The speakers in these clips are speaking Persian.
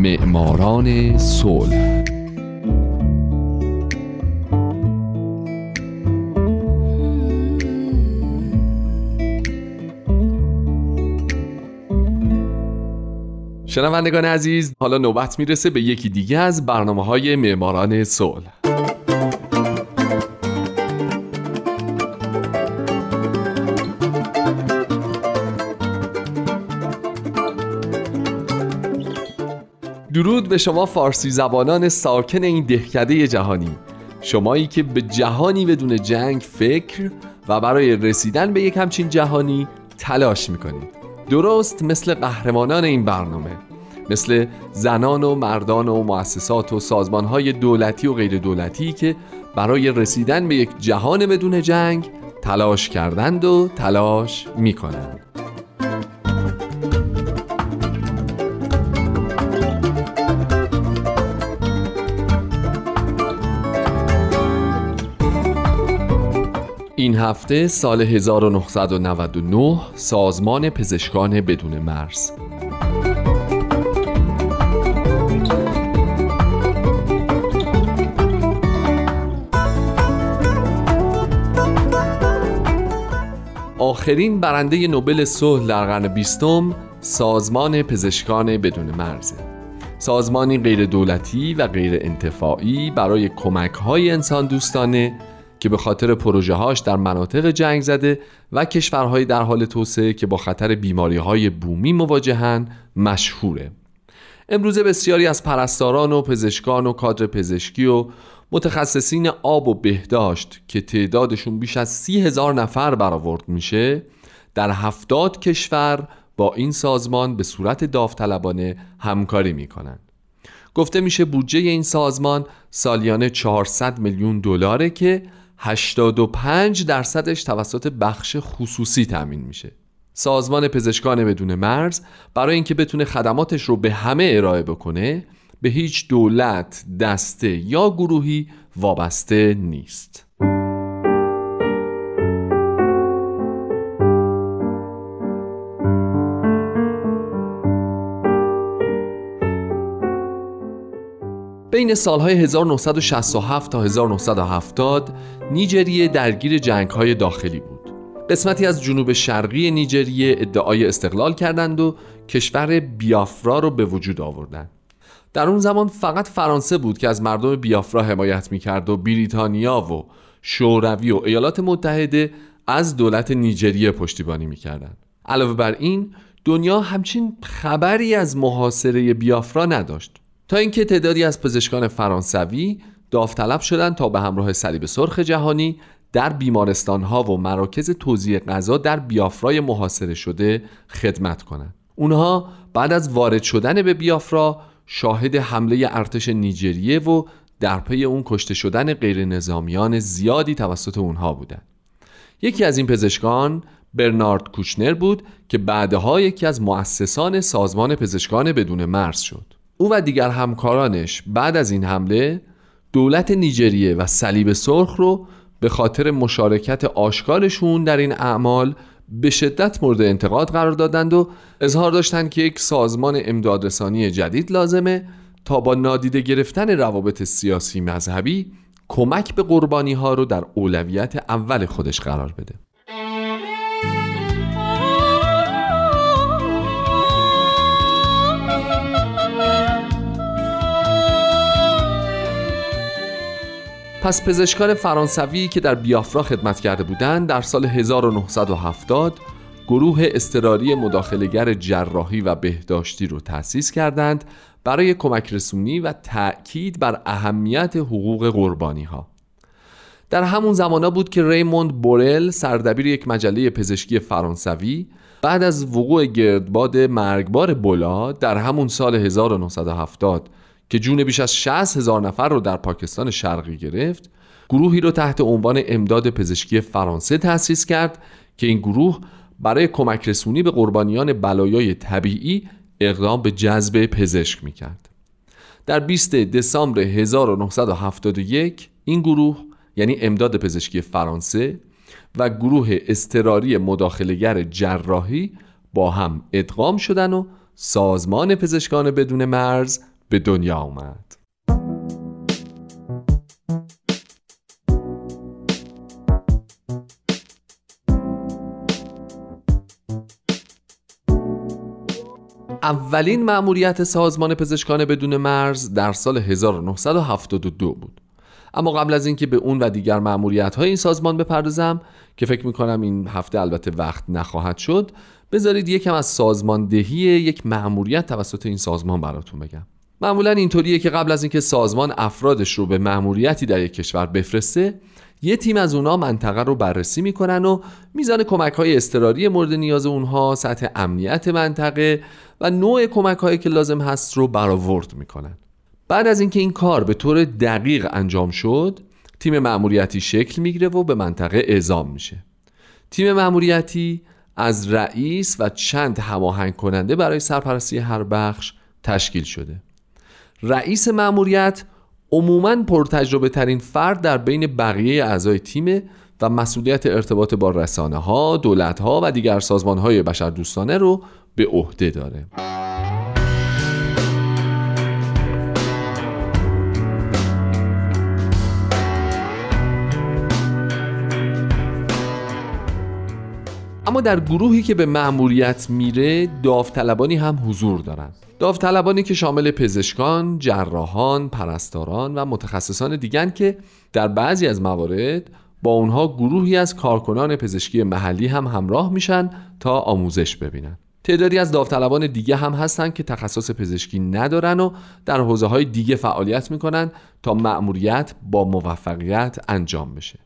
معماران صلح. شنوندگان عزیز حالا نوبت می‌رسه به یکی دیگه از برنامه های معماران صلح. به شما فارسی زبانان ساکن این دهکده جهانی شمایی که به جهانی بدون جنگ فکر و برای رسیدن به یک همچین جهانی تلاش می‌کنید. درست مثل قهرمانان این برنامه مثل زنان و مردان و مؤسسات و سازمانهای دولتی و غیر دولتی که برای رسیدن به یک جهان بدون جنگ تلاش کردند و تلاش می‌کنند. هفته سال 1999 سازمان پزشکان بدون مرز. آخرین برنده نوبل صلح در قرن بیستم سازمان پزشکان بدون مرزه سازمانی غیر دولتی و غیر انتفاعی برای کمک های انسان دوستانه که به خاطر پروژه هاش در مناطق جنگ زده و کشورهای در حال توسعه که با خطر بیماری های بومی مواجهن مشهوره. امروزه بسیاری از پرستاران و پزشکان و کادر پزشکی و متخصصین آب و بهداشت که تعدادشون بیش از سی هزار نفر برآورد میشه در هفتاد کشور با این سازمان به صورت داوطلبانه همکاری می‌کنن گفته میشه بودجه این سازمان سالیانه 400 میلیون دلاره که 85 درصدش توسط بخش خصوصی تامین میشه سازمان پزشکان بدون مرز برای اینکه بتونه خدماتش رو به همه ارائه بکنه به هیچ دولت، دسته یا گروهی وابسته نیست. بین سالهای 1967 تا 1970 نیجریه درگیر جنگهای داخلی بود. قسمتی از جنوب شرقی نیجریه ادعای استقلال کردند و کشور بیافرا رو به وجود آوردند. در اون زمان فقط فرانسه بود که از مردم بیافرا حمایت می‌کرد و بریتانیا و شوروی و ایالات متحده از دولت نیجریه پشتیبانی می‌کردند. علاوه بر این دنیا همچین خبری از محاصره بیافرا نداشت تا اینکه تعدادی از پزشکان فرانسوی داوطلب شدند تا به همراه صلیب سرخ جهانی در بیمارستان ها و مراکز توزیع غذا در بیافرای محاصره شده خدمت کنند. اونها بعد از وارد شدن به بیافرا شاهد حمله ارتش نیجریه و در پی اون کشته شدن غیر نظامیان زیادی توسط اونها بودند. یکی از این پزشکان برنارد کوشنر بود که بعدها یکی از مؤسسان سازمان پزشکان بدون مرز شد. او و دیگر همکارانش بعد از این حمله دولت نیجریه و صلیب سرخ رو به خاطر مشارکت آشکارشون در این اعمال به شدت مورد انتقاد قرار دادند و اظهار داشتند که یک سازمان امدادرسانی جدید لازمه تا با نادیده گرفتن روابط سیاسی مذهبی کمک به قربانی ها رو در اولویت اول خودش قرار بده. پس پزشکان فرانسوی که در بیافرا خدمت کرده بودند در سال 1970 گروه استراری مداخلگر جراحی و بهداشتی رو تأسیس کردند برای کمک رسونی و تأکید بر اهمیت حقوق قربانی ها. در همون زمانا بود که ریموند بورل سردبیر یک مجله پزشکی فرانسوی بعد از وقوع گردباد مرگبار بولا در همون سال 1970 که جون بیش از 60 هزار نفر رو در پاکستان شرقی گرفت گروهی رو تحت عنوان امداد پزشکی فرانسه تأسیس کرد که این گروه برای کمک رسونی به قربانیان بلایای طبیعی اقدام به جذب پزشک می‌کرد. در 20 دسامبر 1971 این گروه یعنی امداد پزشکی فرانسه و گروه استراری مداخلگر جراحی با هم ادغام شدن و سازمان پزشکان بدون مرز به دنیا آمد. اولین مأموریت سازمان پزشکان بدون مرز در سال 1972 بود. اما قبل از اینکه به اون و دیگر مأموریت های این سازمان بپردازم که فکر می‌کنم این هفته البته وقت نخواهد شد بذارید یکم از سازماندهی یک مأموریت توسط این سازمان براتون بگم. معمولا اینطوریه که قبل از اینکه سازمان افرادش رو به مأموریتی در یک کشور بفرسته یه تیم از اونها منطقه رو بررسی می‌کنن و میزان کمک های استراری مورد نیاز اونها سطح امنیت منطقه و نوع کمک هایی که لازم هست رو برآورد می‌کنن. بعد از اینکه این کار به طور دقیق انجام شد تیم مأموریتی شکل می‌گیره و به منطقه اعزام میشه. تیم مأموریتی از رئیس و چند هماهنگ کننده برای سرپرستی هر بخش تشکیل شده. رئیس مأموریت عموما پرتجربه ترین فرد در بین بقیه اعضای تیم و مسئولیت ارتباط با رسانه ها، دولت ها و دیگر سازمان های بشر دوستانه رو به عهده داره. اما در گروهی که به مأموریت میره داوطلبانی هم حضور دارند. داوطلبانی که شامل پزشکان، جراحان، پرستاران و متخصصان دیگن که در بعضی از موارد با اونها گروهی از کارکنان پزشکی محلی هم همراه میشن تا آموزش ببینن. تعدادی از داوطلبان دیگه هم هستن که تخصص پزشکی ندارن و در حوزه های دیگه فعالیت می‌کنن تا مأموریت با موفقیت انجام بشه.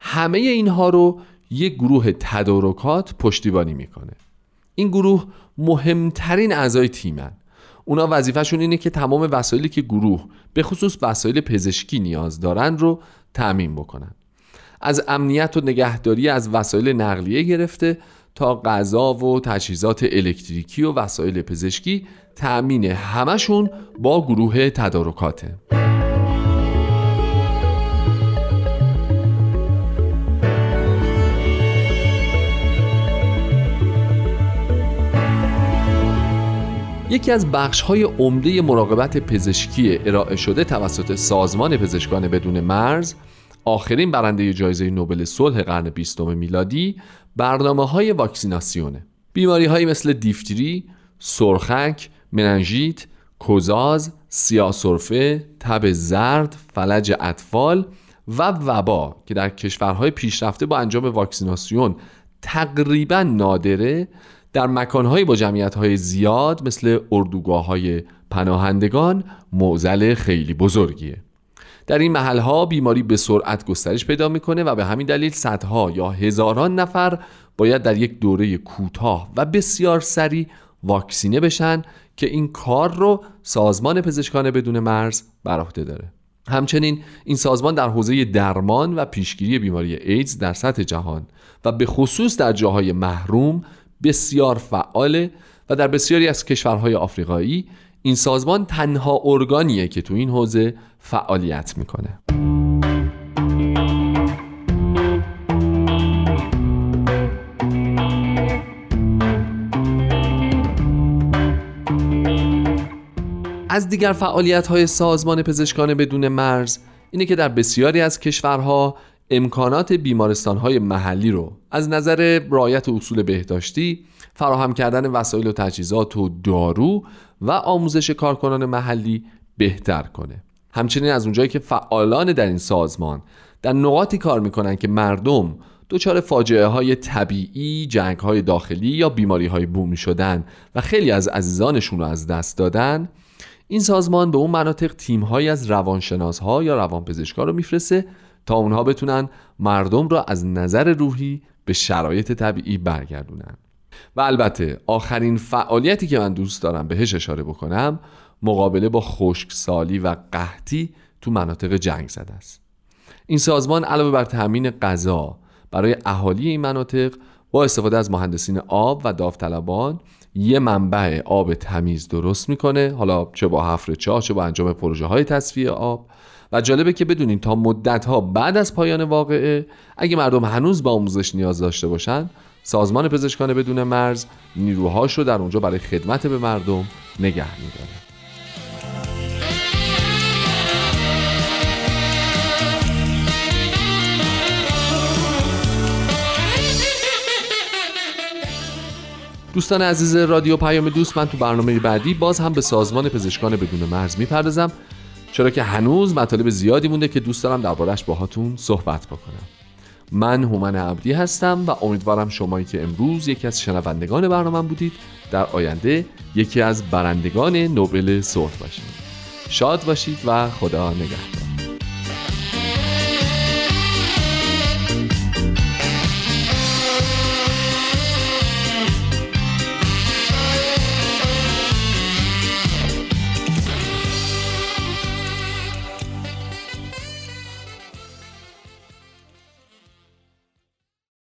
همه اینها رو یک گروه تدارکات پشتیبانی می‌کنه. این گروه مهمترین اعضای تیمن. اونا وظیفهشون اینه که تمام وسایلی که گروه به خصوص وسایل پزشکی نیاز دارن رو تعمین بکنن. از امنیت و نگهداری از وسایل نقلیه گرفته تا غذا و تجهیزات الکتریکی و وسایل پزشکی تأمین همشون با گروه تدارکاته. یکی از بخش های عمده مراقبت پزشکی ارائه شده توسط سازمان پزشکان بدون مرز آخرین برنده جایزه نوبل صلح قرن بیستم میلادی برنامه های واکسیناسیونه. بیماری هایی مثل دیفتری، سرخک، مننژیت، کوزاز، سیاسرفه، تب زرد، فلج اطفال و وبا که در کشورهای پیشرفته با انجام واکسیناسیون تقریبا نادره در مکانهایی با جمعیتهای زیاد مثل اردوگاه های پناهندگان موزل خیلی بزرگیه. در این محلها بیماری به سرعت گسترش پیدا می‌کنه و به همین دلیل صدها یا هزاران نفر باید در یک دوره کوتاه و بسیار سریع واکسینه بشن که این کار رو سازمان پزشکان بدون مرز بر عهده داره. همچنین این سازمان در حوزه درمان و پیشگیری بیماری ایدز در سطح جهان و به خصوص در جاهای محروم بسیار فعاله و در بسیاری از کشورهای آفریقایی این سازمان تنها ارگانیه که تو این حوزه فعالیت می‌کنه. از دیگر فعالیت های سازمان پزشکان بدون مرز اینه که در بسیاری از کشورها امکانات بیمارستان های محلی رو از نظر رعایت اصول بهداشتی فراهم کردن وسایل و تجهیزات و دارو و آموزش کارکنان محلی بهتر کنه. همچنین از اونجایی که فعالان در این سازمان در نقاطی کار می‌کنن که مردم دچار فاجعه های طبیعی، جنگ های داخلی یا بیماری های بومی شدن و خیلی از عزیزانشون رو از دست دادن این سازمان به اون مناطق تیم از روانشناس ها یا روانپزشکا رو میفرسته تا اونها بتونن مردم را از نظر روحی به شرایط طبیعی برگردونن. و البته آخرین فعالیتی که من دوست دارم بهش اشاره بکنم مقابله با خشکسالی و قحطی تو مناطق جنگ زده است. این سازمان علاوه بر تامین غذا برای اهالی این مناطق با استفاده از مهندسین آب و داوطلبان یه منبع آب تمیز درست می‌کنه. حالا چه با حفر چاه چه با انجام پروژه های تصفیه آب. و جالبه که بدونین تا مدت ها بعد از پایان واقعه اگه مردم هنوز به آموزش نیاز داشته باشن سازمان پزشکان بدون مرز نیروهاش رو در اونجا برای خدمت به مردم نگه میداره. دوستان عزیز رادیو پیام دوست من تو برنامه بعدی باز هم به سازمان پزشکان بدون مرز می‌پردازم. چرا که هنوز مطالب زیادی مونده که دوست دارم دربارهش باهاتون صحبت بکنم. من هومن عبدی هستم و امیدوارم شمایی که امروز یکی از شنوندگان برنامه بودید در آینده یکی از برندگان نوبل صلح باشید شاد باشید و خدا نگهدار.